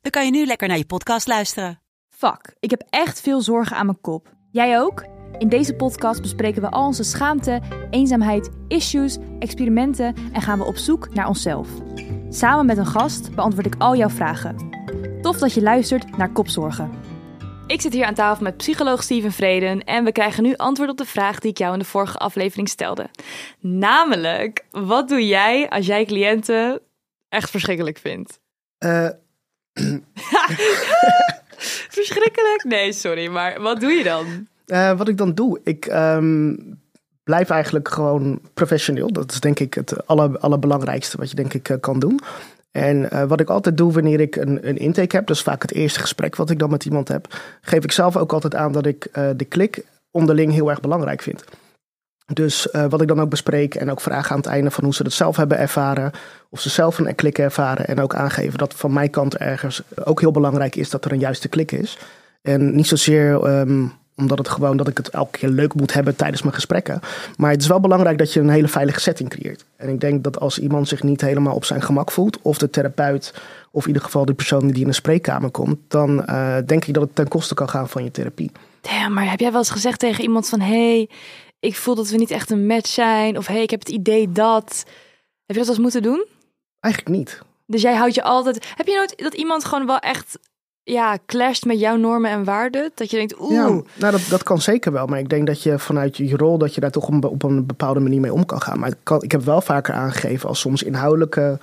dan kan je nu lekker naar je podcast luisteren. Fuck, ik heb echt veel zorgen aan mijn kop. Jij ook? In deze podcast bespreken we al onze schaamte, eenzaamheid, issues, experimenten en gaan we op zoek naar onszelf. Samen met een gast beantwoord ik al jouw vragen. Tof dat je luistert naar Kopzorgen. Ik zit hier aan tafel met psycholoog Steven Vreden en we krijgen nu antwoord op de vraag die ik jou in de vorige aflevering stelde. Namelijk, wat doe jij als jij cliënten echt verschrikkelijk vindt? Eh, Verschrikkelijk? Nee, sorry, maar wat doe je dan? eh, wat ik dan doe, ik ehm, blijf eigenlijk gewoon professioneel. Dat is denk ik het aller, allerbelangrijkste wat je denk ik eh, kan doen. En eh, wat ik altijd doe wanneer ik een, een intake heb, dat is vaak het eerste gesprek wat ik dan met iemand heb, geef ik zelf ook altijd aan dat ik de klik onderling heel erg belangrijk vind. Dus eh, wat ik dan ook bespreek en ook vraag aan het einde van hoe ze het zelf hebben ervaren, of ze zelf een klik ervaren en ook aangeven dat van mijn kant ergens ook heel belangrijk is dat er een juiste klik is. En niet zozeer ehm, omdat het gewoon dat ik het elke keer leuk moet hebben tijdens mijn gesprekken. Maar het is wel belangrijk dat je een hele veilige setting creëert. En ik denk dat als iemand zich niet helemaal op zijn gemak voelt, of de therapeut, of in ieder geval de persoon die in een spreekkamer komt, dan eh, denk ik dat het ten koste kan gaan van je therapie. Damn, maar heb jij wel eens gezegd tegen iemand van... hey, ik voel dat we niet echt een match zijn. Of hey, ik heb het idee dat... Heb je dat wel eens moeten doen? Eigenlijk niet. Dus jij houdt je altijd... Heb je nooit dat iemand gewoon wel echt... Ja, clasht met jouw normen en waarden? Dat je denkt, oeh... Ja, nou dat, dat kan zeker wel. Maar ik denk dat je vanuit je rol dat je daar toch op, op een bepaalde manier mee om kan gaan. Maar ik, kan, ik heb wel vaker aangegeven als soms inhoudelijke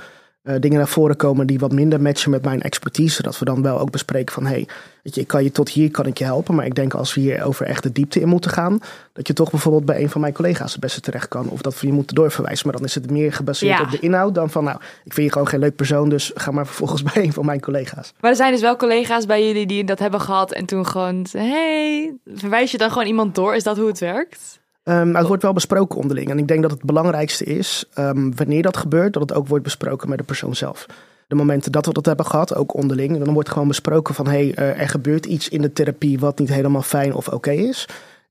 eh, dingen naar voren komen die wat minder matchen met mijn expertise. Dat we dan wel ook bespreken van hey, weet je, ik kan je tot hier kan ik je helpen. Maar ik denk als we hier over echt de diepte in moeten gaan, dat je toch bijvoorbeeld bij een van mijn collega's het beste terecht kan. Of dat we je moeten doorverwijzen. Maar dan is het meer gebaseerd Ja. op de inhoud dan van nou, ik vind je gewoon geen leuk persoon, dus ga maar vervolgens bij een van mijn collega's. Maar er zijn dus wel collega's bij jullie die dat hebben gehad en toen gewoon, hey, verwijs je dan gewoon iemand door? Is dat hoe het werkt? Nou, het wordt wel besproken onderling. En ik denk dat het belangrijkste is, ehm, wanneer dat gebeurt, dat het ook wordt besproken met de persoon zelf. De momenten dat we dat hebben gehad, ook onderling, dan wordt gewoon besproken van hé, hey, eh, er gebeurt iets in de therapie wat niet helemaal fijn of oké is.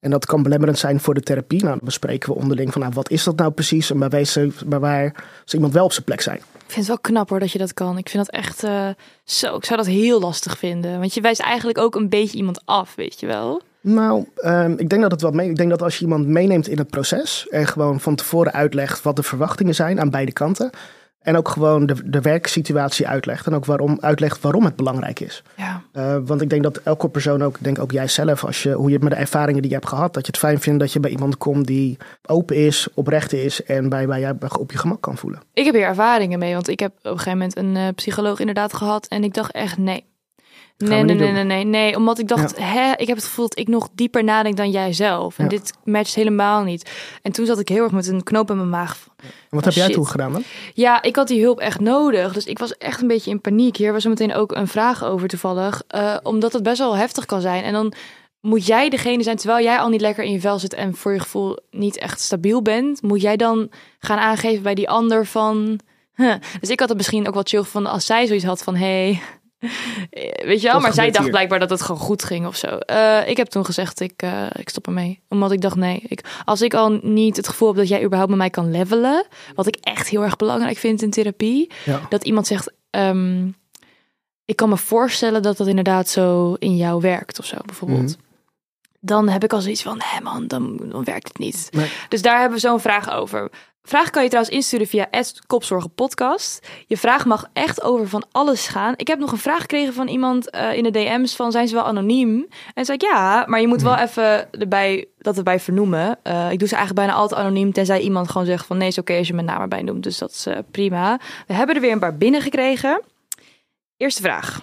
En dat kan belemmerend zijn voor de therapie. Nou, dan bespreken we onderling van nou, wat is dat nou precies en bij, wezen, bij waar zou iemand wel op zijn plek zijn. Ik vind het wel knap hoor dat je dat kan. Ik vind dat echt eh, zo. Ik zou dat heel lastig vinden. Want je wijst eigenlijk ook een beetje iemand af, weet je wel? Nou, ehm, ik denk dat het wat mee. Ik denk dat als je iemand meeneemt in het proces en gewoon van tevoren uitlegt wat de verwachtingen zijn aan beide kanten. En ook gewoon de, de werksituatie uitlegt. En ook waarom, uitlegt waarom het belangrijk is. Ja. Eh, want ik denk dat elke persoon ook, denk ook jij zelf, als je, hoe je het met de ervaringen die je hebt gehad, dat je het fijn vindt dat je bij iemand komt die open is, oprecht is en bij, bij jou op je gemak kan voelen. Ik heb hier ervaringen mee, want ik heb op een gegeven moment een eh, psycholoog inderdaad gehad. En ik dacht echt, nee. Nee, nee, nee, nee, nee, nee. Omdat ik dacht, hè, ik heb het gevoel dat ik nog dieper nadenk dan jij zelf. En Ja. dit matcht helemaal niet. En toen zat ik heel erg met een knoop in mijn maag. En wat Oh, heb jij shit. toen gedaan dan? Ja, ik had die hulp echt nodig. Dus ik was echt een beetje in paniek. Hier was er meteen ook een vraag over toevallig. eh, omdat het best wel heftig kan zijn. En dan moet jij degene zijn, terwijl jij al niet lekker in je vel zit en voor je gevoel niet echt stabiel bent, moet jij dan gaan aangeven bij die ander van. huh. Dus ik had het misschien ook wel chill van als zij zoiets had van hey. Weet je wel, maar zij dacht hier? blijkbaar dat het gewoon goed ging of zo. Eh, ik heb toen gezegd, ik, eh, ik stop ermee. Omdat ik dacht, nee, ik, als ik al niet het gevoel heb dat jij überhaupt met mij kan levelen, wat ik echt heel erg belangrijk vind in therapie, Ja. dat iemand zegt, ehm, ik kan me voorstellen dat dat inderdaad zo in jou werkt of zo, bijvoorbeeld. Mhm. Dan heb ik al zoiets van, nee man, dan, dan werkt het niet. Nee. Dus daar hebben we zo'n vraag over. Vraag kan je trouwens insturen via kopzorgenpodcast. Je vraag mag echt over van alles gaan. Ik heb nog een vraag gekregen van iemand eh, in de DM's van zijn ze wel anoniem? En zei ik ja, maar je moet wel even erbij dat erbij vernoemen. Eh, ik doe ze eigenlijk bijna altijd anoniem, tenzij iemand gewoon zegt van nee, is oké als je mijn naam erbij noemt. Dus dat is eh, prima. We hebben er weer een paar binnengekregen. Eerste vraag.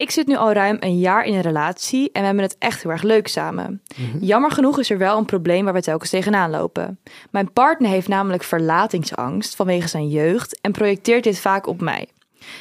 Ik zit nu al ruim een jaar in een relatie en we hebben het echt heel erg leuk samen. Jammer genoeg is er wel een probleem waar we telkens tegenaan lopen. Mijn partner heeft namelijk verlatingsangst vanwege zijn jeugd en projecteert dit vaak op mij.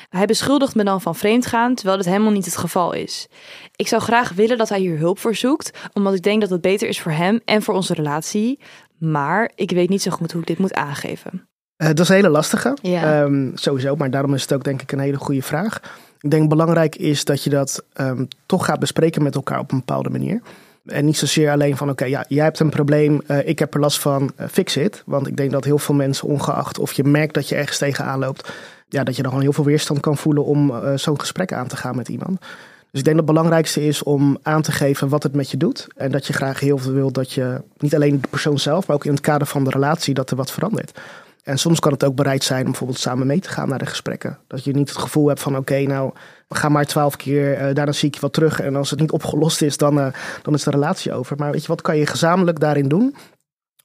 Hij beschuldigt me dan van vreemdgaan, terwijl het helemaal niet het geval is. Ik zou graag willen dat hij hier hulp voor zoekt, omdat ik denk dat het beter is voor hem en voor onze relatie. Maar ik weet niet zo goed hoe ik dit moet aangeven. Uh, dat is een hele lastige, Ja. Ehm, sowieso. Maar daarom is het ook denk ik een hele goede vraag. Ik denk belangrijk is dat je dat ehm, toch gaat bespreken met elkaar op een bepaalde manier. En niet zozeer alleen van, oké, ja, jij hebt een probleem, eh, ik heb er last van, eh, fix it. Want ik denk dat heel veel mensen, ongeacht of je merkt dat je ergens tegenaan loopt, ja, dat je dan gewoon heel veel weerstand kan voelen om eh, zo'n gesprek aan te gaan met iemand. Dus ik denk dat het belangrijkste is om aan te geven wat het met je doet. En dat je graag heel veel wil dat je, niet alleen de persoon zelf, maar ook in het kader van de relatie, dat er wat verandert. En soms kan het ook bereid zijn om bijvoorbeeld samen mee te gaan naar de gesprekken. Dat je niet het gevoel hebt van oké, nou, we gaan maar twaalf keer, eh, daarna zie ik je wat terug. En als het niet opgelost is, dan, eh, dan is de relatie over. Maar weet je, wat kan je gezamenlijk daarin doen?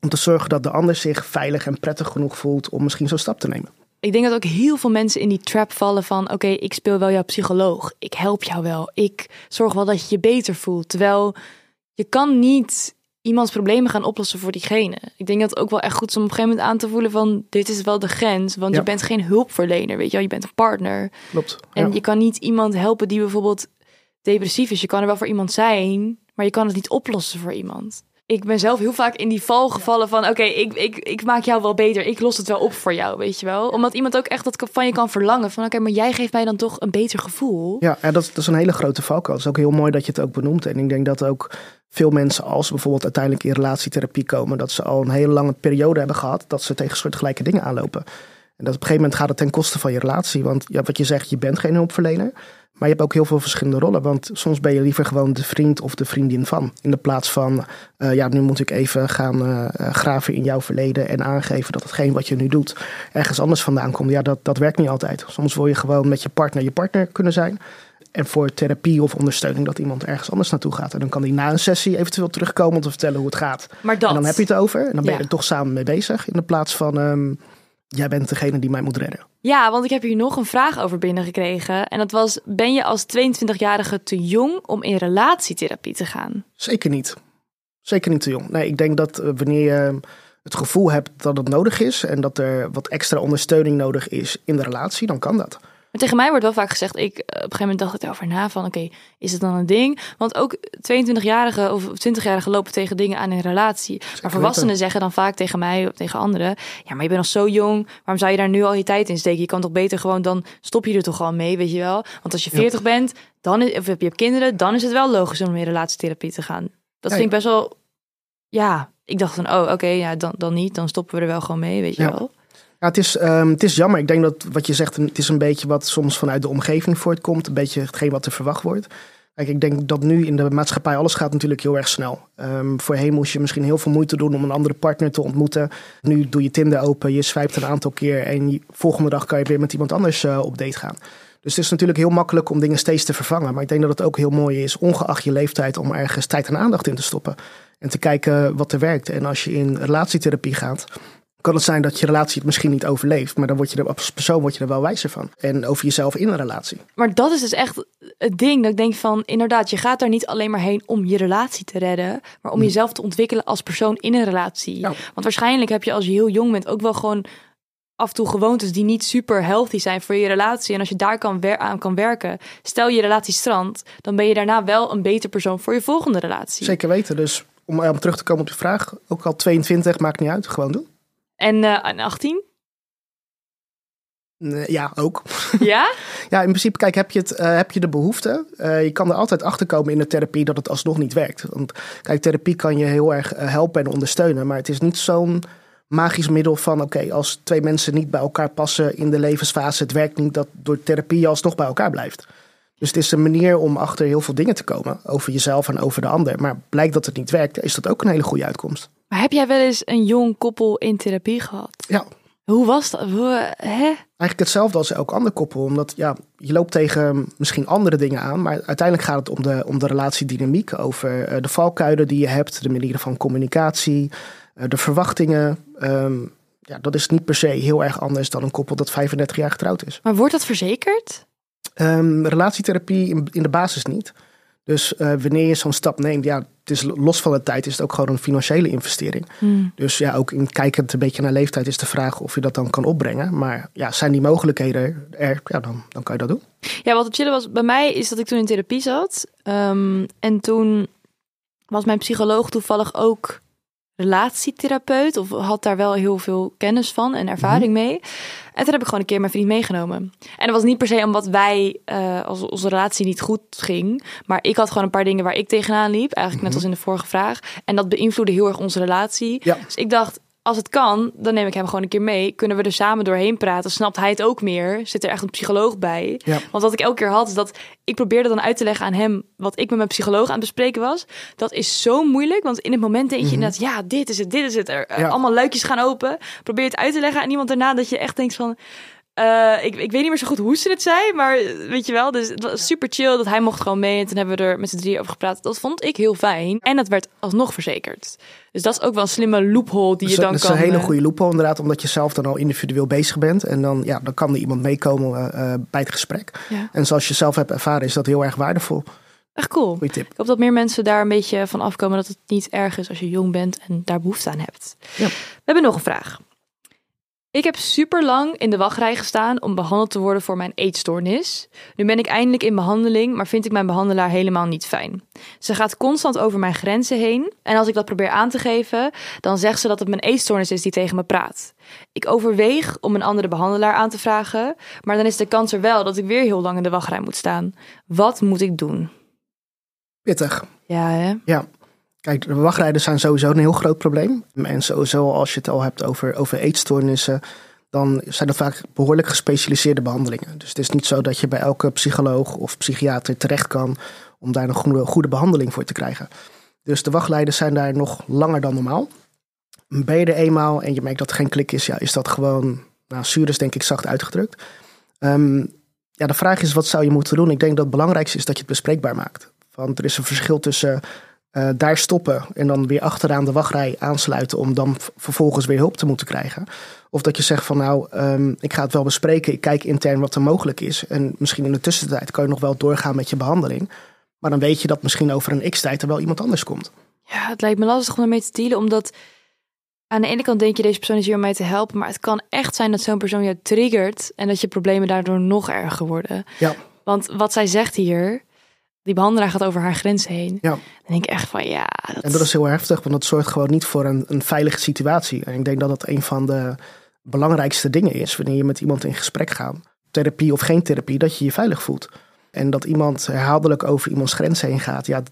Om te zorgen dat de ander zich veilig en prettig genoeg voelt om misschien zo'n stap te nemen. Ik denk dat ook heel veel mensen in die trap vallen van... oké, ik speel wel jouw psycholoog. Ik help jou wel. Ik zorg wel dat je je beter voelt. Terwijl je kan niet iemands problemen gaan oplossen voor diegene. Ik denk dat het ook wel echt goed is om op een gegeven moment aan te voelen van... dit is wel de grens, want Ja. je bent geen hulpverlener, weet je wel. Je bent een partner. Klopt. En ja. je kan niet iemand helpen die bijvoorbeeld depressief is. Je kan er wel voor iemand zijn, maar je kan het niet oplossen voor iemand. Ik ben zelf heel vaak in die val gevallen van... oké, ik, ik, ik maak jou wel beter. Ik los het wel op voor jou, weet je wel. Omdat iemand ook echt dat van je kan verlangen. Van oké, maar jij geeft mij dan toch een beter gevoel. Ja, en dat, is- dat is een hele grote valkuil. Het is ook heel mooi dat je het ook benoemt. En ik denk dat ook veel mensen, als bijvoorbeeld uiteindelijk in relatietherapie komen, dat ze al een hele lange periode hebben gehad dat ze tegen soortgelijke dingen aanlopen. En dat op een gegeven moment gaat het ten koste van je relatie. Want ja, wat je zegt, je bent geen hulpverlener. Maar je hebt ook heel veel verschillende rollen. Want soms ben je liever gewoon de vriend of de vriendin van. In de plaats van, eh, ja, nu moet ik even gaan eh, graven in jouw verleden. En aangeven dat hetgeen wat je nu doet ergens anders vandaan komt. Ja, dat, dat werkt niet altijd. Soms wil je gewoon met je partner je partner kunnen zijn. En voor therapie of ondersteuning dat iemand ergens anders naartoe gaat. En dan kan die na een sessie eventueel terugkomen om te vertellen hoe het gaat. Maar dat... En dan heb je het over. En dan ben je Ja. er toch samen mee bezig. In de plaats van, ehm, jij bent degene die mij moet redden. Ja, want ik heb hier nog een vraag over binnengekregen. En dat was, ben je als 22-jarige te jong om in relatietherapie te gaan? Zeker niet. Zeker niet te jong. Nee, ik denk dat eh, wanneer je het gevoel hebt dat het nodig is en dat er wat extra ondersteuning nodig is in de relatie, dan kan dat. Maar tegen mij wordt wel vaak gezegd, ik, eh, op een gegeven moment dacht ik erover na van, oké, is het dan een ding? Want ook 22-jarigen of 20-jarigen lopen tegen dingen aan in een relatie. Maar volwassenen zeggen dan vaak tegen mij of tegen anderen, ja, maar je bent nog zo jong, waarom zou je daar nu al je tijd in steken? Je kan toch beter gewoon, dan stop je er toch al mee, weet je wel? Want als je Ja. 40 bent, dan is, of je hebt kinderen, dan is het wel logisch om in relatietherapie te gaan. Dat Ja, vind ik best wel, ja, ik dacht van, oh, oké, ja, dan, dan niet, dan stoppen we er wel gewoon mee, weet je Ja. wel? Ja, het, is, ehm, het is jammer. Ik denk dat wat je zegt, het is een beetje wat soms vanuit de omgeving voortkomt. Een beetje hetgeen wat er verwacht wordt. Kijk, ik denk dat nu in de maatschappij alles gaat natuurlijk heel erg snel. Ehm, voorheen moest je misschien heel veel moeite doen om een andere partner te ontmoeten. Nu doe je Tinder open, je swipt een aantal keer en volgende dag kan je weer met iemand anders eh, op date gaan. Dus het is natuurlijk heel makkelijk om dingen steeds te vervangen. Maar ik denk dat het ook heel mooi is, ongeacht je leeftijd, om ergens tijd en aandacht in te stoppen. En te kijken wat er werkt. En als je in relatietherapie gaat, kan het zijn dat je relatie het misschien niet overleeft. Maar dan word je er als persoon word je er wel wijzer van. En over jezelf in een relatie. Maar dat is dus echt het ding. Dat ik denk van, inderdaad, je gaat daar niet alleen maar heen om je relatie te redden. Maar om jezelf te ontwikkelen als persoon in een relatie. Ja. Want waarschijnlijk heb je als je heel jong bent ook wel gewoon af en toe gewoontes die niet super healthy zijn voor je relatie. En als je daar kan wer aan kan werken, stel je relatie strand, dan ben je daarna wel een beter persoon voor je volgende relatie. Zeker weten. Dus om, om terug te komen op je vraag. Ook al 22, maakt niet uit. Gewoon doen. En eh aan 18? Nee, ja, ook. Ja? Ja, in principe, kijk, heb je, het, eh, heb je de behoefte? eh, je kan er altijd achter komen in de therapie dat het alsnog niet werkt. Want kijk, therapie kan je heel erg eh, helpen en ondersteunen. Maar het is niet zo'n magisch middel van... oké, als twee mensen niet bij elkaar passen in de levensfase... het werkt niet dat door therapie je alsnog bij elkaar blijft. Dus het is een manier om achter heel veel dingen te komen. Over jezelf en over de ander. Maar blijkt dat het niet werkt, is dat ook een hele goede uitkomst. Maar heb jij wel eens een jong koppel in therapie gehad? Ja, Hoe was dat? Hoe, hè? Eigenlijk hetzelfde als elk ander koppel. Omdat ja, je loopt tegen misschien andere dingen aan. Maar uiteindelijk gaat het om de, om de relatiedynamiek. Over eh, de valkuilen die je hebt. De manieren van communicatie. eh, de verwachtingen. Ehm, ja, dat is niet per se heel erg anders dan een koppel dat 35 jaar getrouwd is. Maar wordt dat verzekerd? Ehm, relatietherapie in, in de basis niet. Dus eh, wanneer je zo'n stap neemt, ja, het is los van de tijd is het ook gewoon een financiële investering. Hmm. Dus ja, ook in kijkend een beetje naar leeftijd is de vraag of je dat dan kan opbrengen. Maar ja, zijn die mogelijkheden er, ja, dan, dan kan je dat doen. Ja, wat het chillen was bij mij is dat ik toen in therapie zat. Ehm, en toen was mijn psycholoog toevallig ook relatietherapeut. Of had daar wel heel veel kennis van en ervaring mee. En toen heb ik gewoon een keer mijn vriend meegenomen. En dat was niet per se omdat wij, eh, als onze relatie niet goed ging. Maar ik had gewoon een paar dingen waar ik tegenaan liep. Eigenlijk net als in de vorige vraag. En dat beïnvloedde heel erg onze relatie. Ja. Dus ik dacht, als het kan, dan neem ik hem gewoon een keer mee. Kunnen we er samen doorheen praten? Snapt hij het ook meer? Zit er echt een psycholoog bij? Ja. Want wat ik elke keer had, is dat ik probeerde dan uit te leggen aan hem wat ik met mijn psycholoog aan het bespreken was. Dat is zo moeilijk, want in het moment denk je inderdaad, ja, dit is het, dit is het. Er. Ja. Allemaal luikjes gaan open. Probeer het uit te leggen aan iemand daarna dat je echt denkt van. Eh, ik, ik weet niet meer zo goed hoe ze het zei, maar weet je wel, dus het was super chill dat hij mocht gewoon mee. En toen hebben we er met z'n drieën over gepraat. Dat vond ik heel fijn. En dat werd alsnog verzekerd. Dus dat is ook wel een slimme loophole die je Dus dan dat is kan... een hele eh, goede loophole inderdaad, omdat je zelf dan al individueel bezig bent. En dan, ja, dan kan er iemand meekomen eh, bij het gesprek. Ja. En zoals je zelf hebt ervaren, is dat heel erg waardevol. Echt cool. Goeie tip. Ik hoop dat meer mensen daar een beetje van afkomen dat het niet erg is als je jong bent en daar behoefte aan hebt. Ja. We hebben nog een vraag. Ik heb super lang in de wachtrij gestaan om behandeld te worden voor mijn eetstoornis. Nu ben ik eindelijk in behandeling, maar vind ik mijn behandelaar helemaal niet fijn. Ze gaat constant over mijn grenzen heen en als ik dat probeer aan te geven, dan zegt ze dat het mijn eetstoornis is die tegen me praat. Ik overweeg om een andere behandelaar aan te vragen, maar dan is de kans er wel dat ik weer heel lang in de wachtrij moet staan. Wat moet ik doen? Pittig. Ja, hè? Ja. Kijk, de wachtrijden zijn sowieso een heel groot probleem. En sowieso als je het al hebt over, over eetstoornissen, dan zijn er vaak behoorlijk gespecialiseerde behandelingen. Dus het is niet zo dat je bij elke psycholoog of psychiater terecht kan om daar een goede, goede behandeling voor te krijgen. Dus de wachtlijden zijn daar nog langer dan normaal. Ben je er eenmaal en je merkt dat er geen klik is, ja, is dat gewoon, nou, zuur is denk ik zacht uitgedrukt. Ehm, ja, de vraag is, wat zou je moeten doen? Ik denk dat het belangrijkste is dat je het bespreekbaar maakt. Want er is een verschil tussen eh, daar stoppen en dan weer achteraan de wachtrij aansluiten om dan vervolgens weer hulp te moeten krijgen. Of dat je zegt van nou, ehm, ik ga het wel bespreken, ik kijk intern wat er mogelijk is. En misschien in de tussentijd kan je nog wel doorgaan met je behandeling. Maar dan weet je dat misschien over een x-tijd er wel iemand anders komt. Ja, het lijkt me lastig om ermee te dealen, omdat aan de ene kant denk je deze persoon is hier om mij te helpen, maar het kan echt zijn dat zo'n persoon jou triggert en dat je problemen daardoor nog erger worden. Ja, Want wat zij zegt hier, die behandelaar gaat over haar grenzen heen. ja. Dan denk ik echt van ja, dat, En dat is heel heftig, want dat zorgt gewoon niet voor een, een veilige situatie. En ik denk dat dat een van de belangrijkste dingen is wanneer je met iemand in gesprek gaat. Therapie of geen therapie, dat je je veilig voelt. En dat iemand herhaaldelijk over iemands grenzen heen gaat, ja,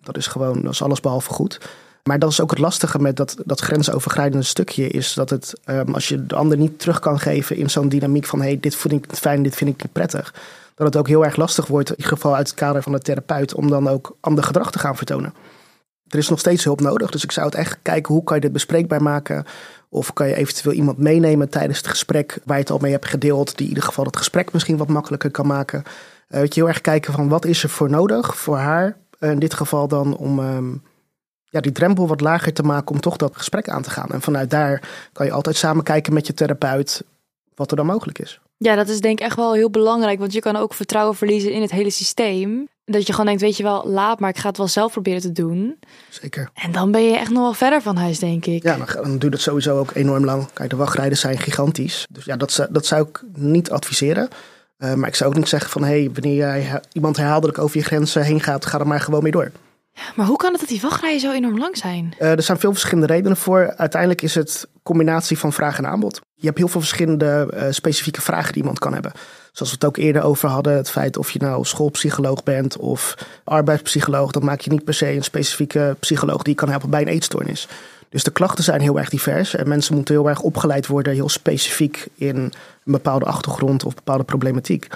dat is gewoon, dat is alles behalve goed. Maar dat is ook het lastige met dat, dat grensoverschrijdende stukje, is dat het, ehm, als je de ander niet terug kan geven in zo'n dynamiek van, hé, hey, dit vind ik fijn, dit vind ik niet prettig. Dat het ook heel erg lastig wordt, in ieder geval uit het kader van de therapeut, om dan ook ander gedrag te gaan vertonen er is nog steeds hulp nodig. Dus ik zou het echt kijken hoe kan je dit bespreekbaar maken. Of kan je eventueel iemand meenemen tijdens het gesprek waar je het al mee hebt gedeeld. Die in ieder geval het gesprek misschien wat makkelijker kan maken. Weet je, heel erg kijken van wat is er voor nodig voor haar. eh, in dit geval dan om ehm, ja, die drempel wat lager te maken om toch dat gesprek aan te gaan. En vanuit daar kan je altijd samen kijken met je therapeut wat er dan mogelijk is. Ja, dat is denk ik echt wel heel belangrijk, want je kan ook vertrouwen verliezen in het hele systeem. Dat je gewoon denkt, weet je wel, laat maar, ik ga het wel zelf proberen te doen. Zeker. En dan ben je echt nog wel verder van huis, denk ik. Ja, dan, dan duurt het sowieso ook enorm lang. Kijk, de wachtrijden zijn gigantisch. Dus ja, dat, zou- dat zou ik niet adviseren. Eh, maar ik zou ook niet zeggen van... hé, hey, wanneer jij iemand herhaaldelijk over je grenzen heen gaat... ga er maar gewoon mee door. Maar hoe kan het dat die wachtrijen zo enorm lang zijn? Eh, er zijn veel verschillende redenen voor. Uiteindelijk is het combinatie van vraag en aanbod. Je hebt heel veel verschillende eh, specifieke vragen die iemand kan hebben. Zoals we het ook eerder over hadden. Het feit of je nou schoolpsycholoog bent of arbeidspsycholoog. Dat maakt je niet per se een specifieke psycholoog die je kan helpen bij een eetstoornis. Dus de klachten zijn heel erg divers. En mensen moeten heel erg opgeleid worden, heel specifiek in een bepaalde achtergrond of bepaalde problematiek.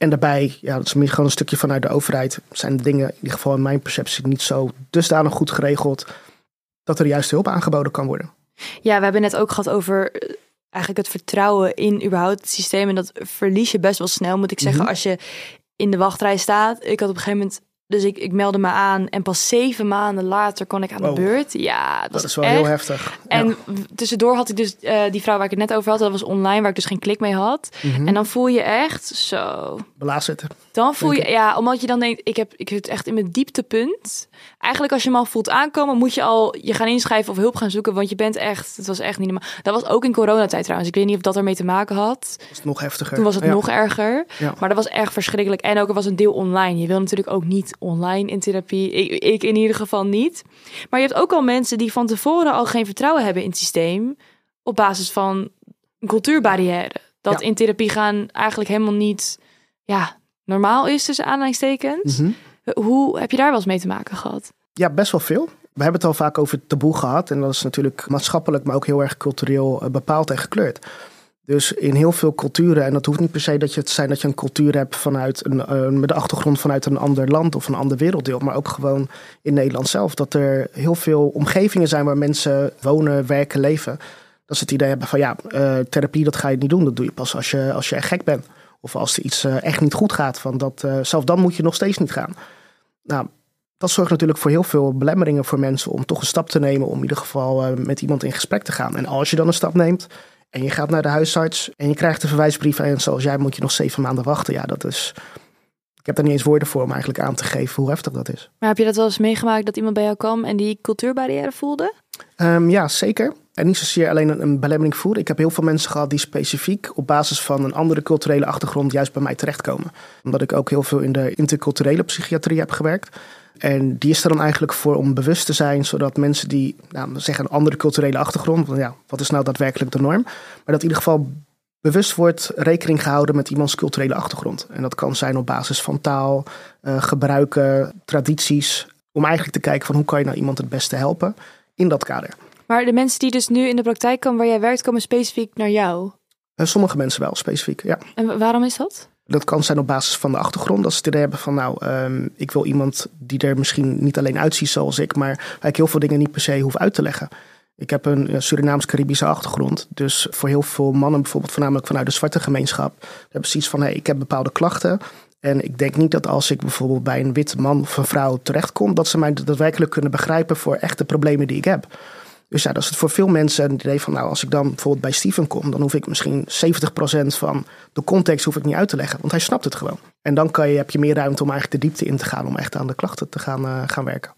En daarbij, ja, dat is meer gewoon een stukje vanuit de overheid, zijn de dingen in ieder geval in mijn perceptie niet zo dusdanig goed geregeld dat er juist hulp aangeboden kan worden. Ja, we hebben net ook gehad over eh, eigenlijk het vertrouwen in überhaupt het systeem. En dat verlies je best wel snel, moet ik zeggen, Mhm. als je in de wachtrij staat. Ik had op een gegeven moment Dus ik, ik meldde me aan en pas zeven maanden later kon ik aan de beurt. Ja, dat, Dat was is wel echt. heel heftig. En Ja. tussendoor had ik dus eh, die vrouw waar ik het net over had, dat was online, waar ik dus geen klik mee had. Mhm. En dan voel je echt zo. Belaas zitten. Dan voel je, ja, omdat je dan denkt, ik heb ik zit echt in mijn dieptepunt. Eigenlijk als je hem al voelt aankomen, moet je al je gaan inschrijven of hulp gaan zoeken, want je bent echt, het was echt niet normaal. Dat was ook in coronatijd trouwens. Ik weet niet of dat ermee te maken had. Dat is nog heftiger. Toen was het Ja. nog erger. Ja. Maar dat was echt verschrikkelijk. En ook er was een deel online. Je wil natuurlijk ook niet online in therapie. Ik, ik in ieder geval niet. Maar je hebt ook al mensen die van tevoren al geen vertrouwen hebben in het systeem. Op basis van een cultuurbarrière. Dat Ja. in therapie gaan eigenlijk helemaal niet ja, normaal is tussen aanhalingstekens. Mhm. Hoe heb je daar wel eens mee te maken gehad? Ja, best wel veel. We hebben het al vaak over taboe gehad. En dat is natuurlijk maatschappelijk, maar ook heel erg cultureel eh, bepaald en gekleurd. Dus in heel veel culturen, en dat hoeft niet per se dat je het zijn dat je een cultuur hebt vanuit een, eh, met de achtergrond vanuit een ander land of een ander werelddeel, maar ook gewoon in Nederland zelf. Dat er heel veel omgevingen zijn waar mensen wonen, werken, leven. Dat ze het idee hebben van ja, eh, therapie dat ga je niet doen. Dat doe je pas als je, als je echt gek bent. Of als er iets eh, echt niet goed gaat. Van dat, zelf dan moet je nog steeds niet gaan. Nou, dat zorgt natuurlijk voor heel veel belemmeringen voor mensen om toch een stap te nemen. Om in ieder geval met iemand in gesprek te gaan. En als je dan een stap neemt en je gaat naar de huisarts en je krijgt een verwijsbrief en zoals jij moet je nog zeven maanden wachten. Ja, dat is. Ik heb daar niet eens woorden voor om eigenlijk aan te geven hoe heftig dat is. Maar heb je dat wel eens meegemaakt dat iemand bij jou kwam en die cultuurbarrière voelde? Ehm, ja, zeker. En niet zozeer alleen een, een belemmering voeren. Ik heb heel veel mensen gehad die specifiek op basis van een andere culturele achtergrond juist bij mij terechtkomen. Omdat ik ook heel veel in de interculturele psychiatrie heb gewerkt. En die is er dan eigenlijk voor om bewust te zijn, zodat mensen die, nou, zeggen een andere culturele achtergrond, want ja, wat is nou daadwerkelijk de norm? Maar dat in ieder geval bewust wordt rekening gehouden met iemands culturele achtergrond. En dat kan zijn op basis van taal, eh, gebruiken, tradities. Om eigenlijk te kijken van hoe kan je nou iemand het beste helpen in dat kader. Maar de mensen die dus nu in de praktijk komen waar jij werkt, komen specifiek naar jou. En sommige mensen wel, specifiek, ja. En wa- waarom is dat? Dat kan zijn op basis van de achtergrond. Dat ze idee hebben van, nou, ehm, ik wil iemand die er misschien niet alleen uitziet zoals ik, maar waar ik heel veel dingen niet per se hoef uit te leggen. Ik heb een Surinaams-Caribische achtergrond. Dus voor heel veel mannen, bijvoorbeeld voornamelijk vanuit de zwarte gemeenschap, hebben ze iets van, hey, ik heb bepaalde klachten. En ik denk niet dat als ik bijvoorbeeld bij een witte man of een vrouw terechtkom, dat ze mij daadwerkelijk kunnen begrijpen voor echte problemen die ik heb. Dus ja, dat is het voor veel mensen een idee van, nou, als ik dan bijvoorbeeld bij Steven kom, dan hoef ik misschien 70% van de context hoef ik niet uit te leggen, want hij snapt het gewoon. En dan kan je, heb je meer ruimte om eigenlijk de diepte in te gaan, om echt aan de klachten te gaan, eh, gaan werken.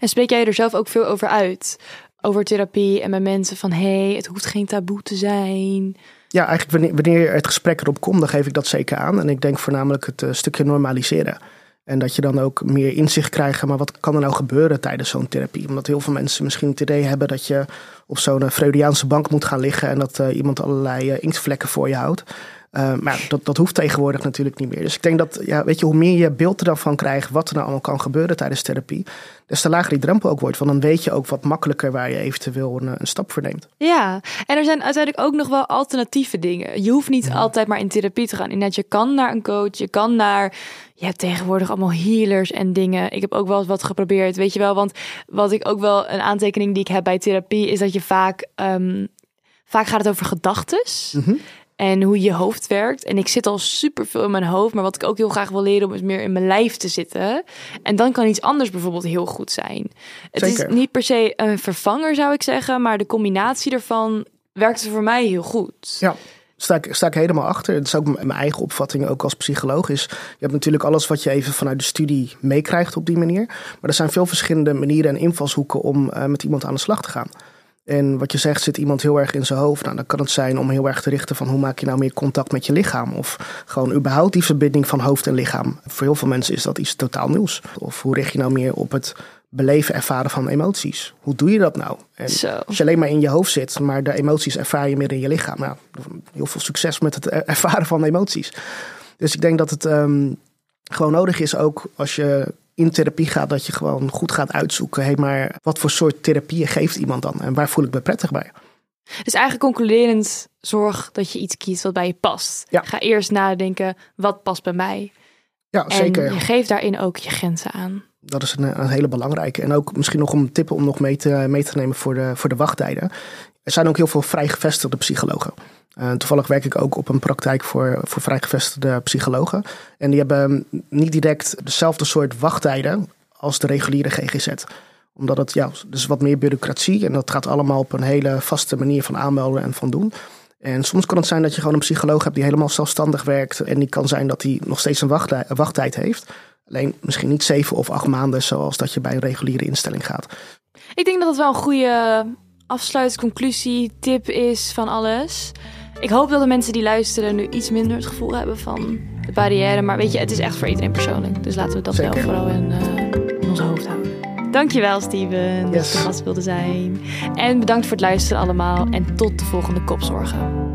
En spreek jij er zelf ook veel over uit? Over therapie en met mensen van hé, hey, het hoeft geen taboe te zijn. Ja, eigenlijk wanneer, wanneer het gesprek erop komt, dan geef ik dat zeker aan. En ik denk voornamelijk het eh, stukje normaliseren. En dat je dan ook meer inzicht krijgt, maar wat kan er nou gebeuren tijdens zo'n therapie? Omdat heel veel mensen misschien het idee hebben dat je op zo'n Freudiaanse bank moet gaan liggen en dat eh, iemand allerlei eh, inktvlekken voor je houdt. Uh, maar dat, dat hoeft tegenwoordig natuurlijk niet meer. Dus ik denk dat, ja, weet je, hoe meer je beeld er dan van krijgt wat er nou allemaal kan gebeuren tijdens therapie, des te lager die drempel ook wordt. Want dan weet je ook wat makkelijker waar je eventueel een, een stap voor neemt. Ja, en er zijn uiteindelijk ook nog wel alternatieve dingen. Je hoeft niet ja. altijd maar in therapie te gaan. Inderdaad, je kan naar een coach, je kan naar. Je hebt tegenwoordig allemaal healers en dingen. Ik heb ook wel eens wat geprobeerd, weet je wel. Want wat ik ook wel een aantekening die ik heb bij therapie is dat je vaak. Um, vaak gaat het over gedachtes. Mm -hmm. En hoe je hoofd werkt. En ik zit al super veel in mijn hoofd. Maar wat ik ook heel graag wil leren om is meer in mijn lijf te zitten. En dan kan iets anders bijvoorbeeld heel goed zijn. Het Zeker. is niet per se een vervanger zou ik zeggen. Maar de combinatie ervan werkte voor mij heel goed. Ja. Sta ik, sta ik helemaal achter. Het is ook mijn eigen opvatting, ook als psycholoog. Is, je hebt natuurlijk alles wat je even vanuit de studie meekrijgt op die manier. Maar er zijn veel verschillende manieren en invalshoeken om uh, met iemand aan de slag te gaan. En wat je zegt, zit iemand heel erg in zijn hoofd. Nou, dan kan het zijn om heel erg te richten van hoe maak je nou meer contact met je lichaam. Of gewoon überhaupt die verbinding van hoofd en lichaam. Voor heel veel mensen is dat iets totaal nieuws. Of hoe richt je nou meer op het beleven, ervaren van emoties. Hoe doe je dat nou? En als je alleen maar in je hoofd zit, maar de emoties ervaar je meer in je lichaam. Nou, heel veel succes met het ervaren van emoties. Dus ik denk dat het um, gewoon nodig is ook als je in therapie gaat, dat je gewoon goed gaat uitzoeken. Hé, hey, maar wat voor soort therapie geeft iemand dan? En waar voel ik me prettig bij? Dus eigenlijk concluderend, zorg dat je iets kiest wat bij je past. Ja. Ga eerst nadenken, wat past bij mij? Ja, en zeker. je geeft daarin ook je grenzen aan. Dat is een, een, hele belangrijke. En ook misschien nog om tippen om nog mee te, nemen voor de, voor de wachttijden. Er zijn ook heel veel vrijgevestigde psychologen. Uh, toevallig werk ik ook op een praktijk voor, voor vrijgevestigde psychologen. En die hebben niet direct dezelfde soort wachttijden als de reguliere GGZ omdat het ja, dus wat meer bureaucratie en dat gaat allemaal op een hele vaste manier van aanmelden en van doen. En soms kan het zijn dat je gewoon een psycholoog hebt die helemaal zelfstandig werkt. En die kan zijn dat hij nog steeds een wachttijd heeft. Alleen misschien niet zeven of acht maanden zoals dat je bij een reguliere instelling gaat. Ik denk dat het wel een goede afsluitconclusie, tip is van alles. Ik hoop dat de mensen die luisteren nu iets minder het gevoel hebben van de barrière. Maar weet je, het is echt voor iedereen persoonlijk. Dus laten we dat zelf vooral in, uh, in ons hoofd houden. Dankjewel Steven dat je gast wilde zijn. En bedankt voor het luisteren allemaal. En tot de volgende Kopzorgen.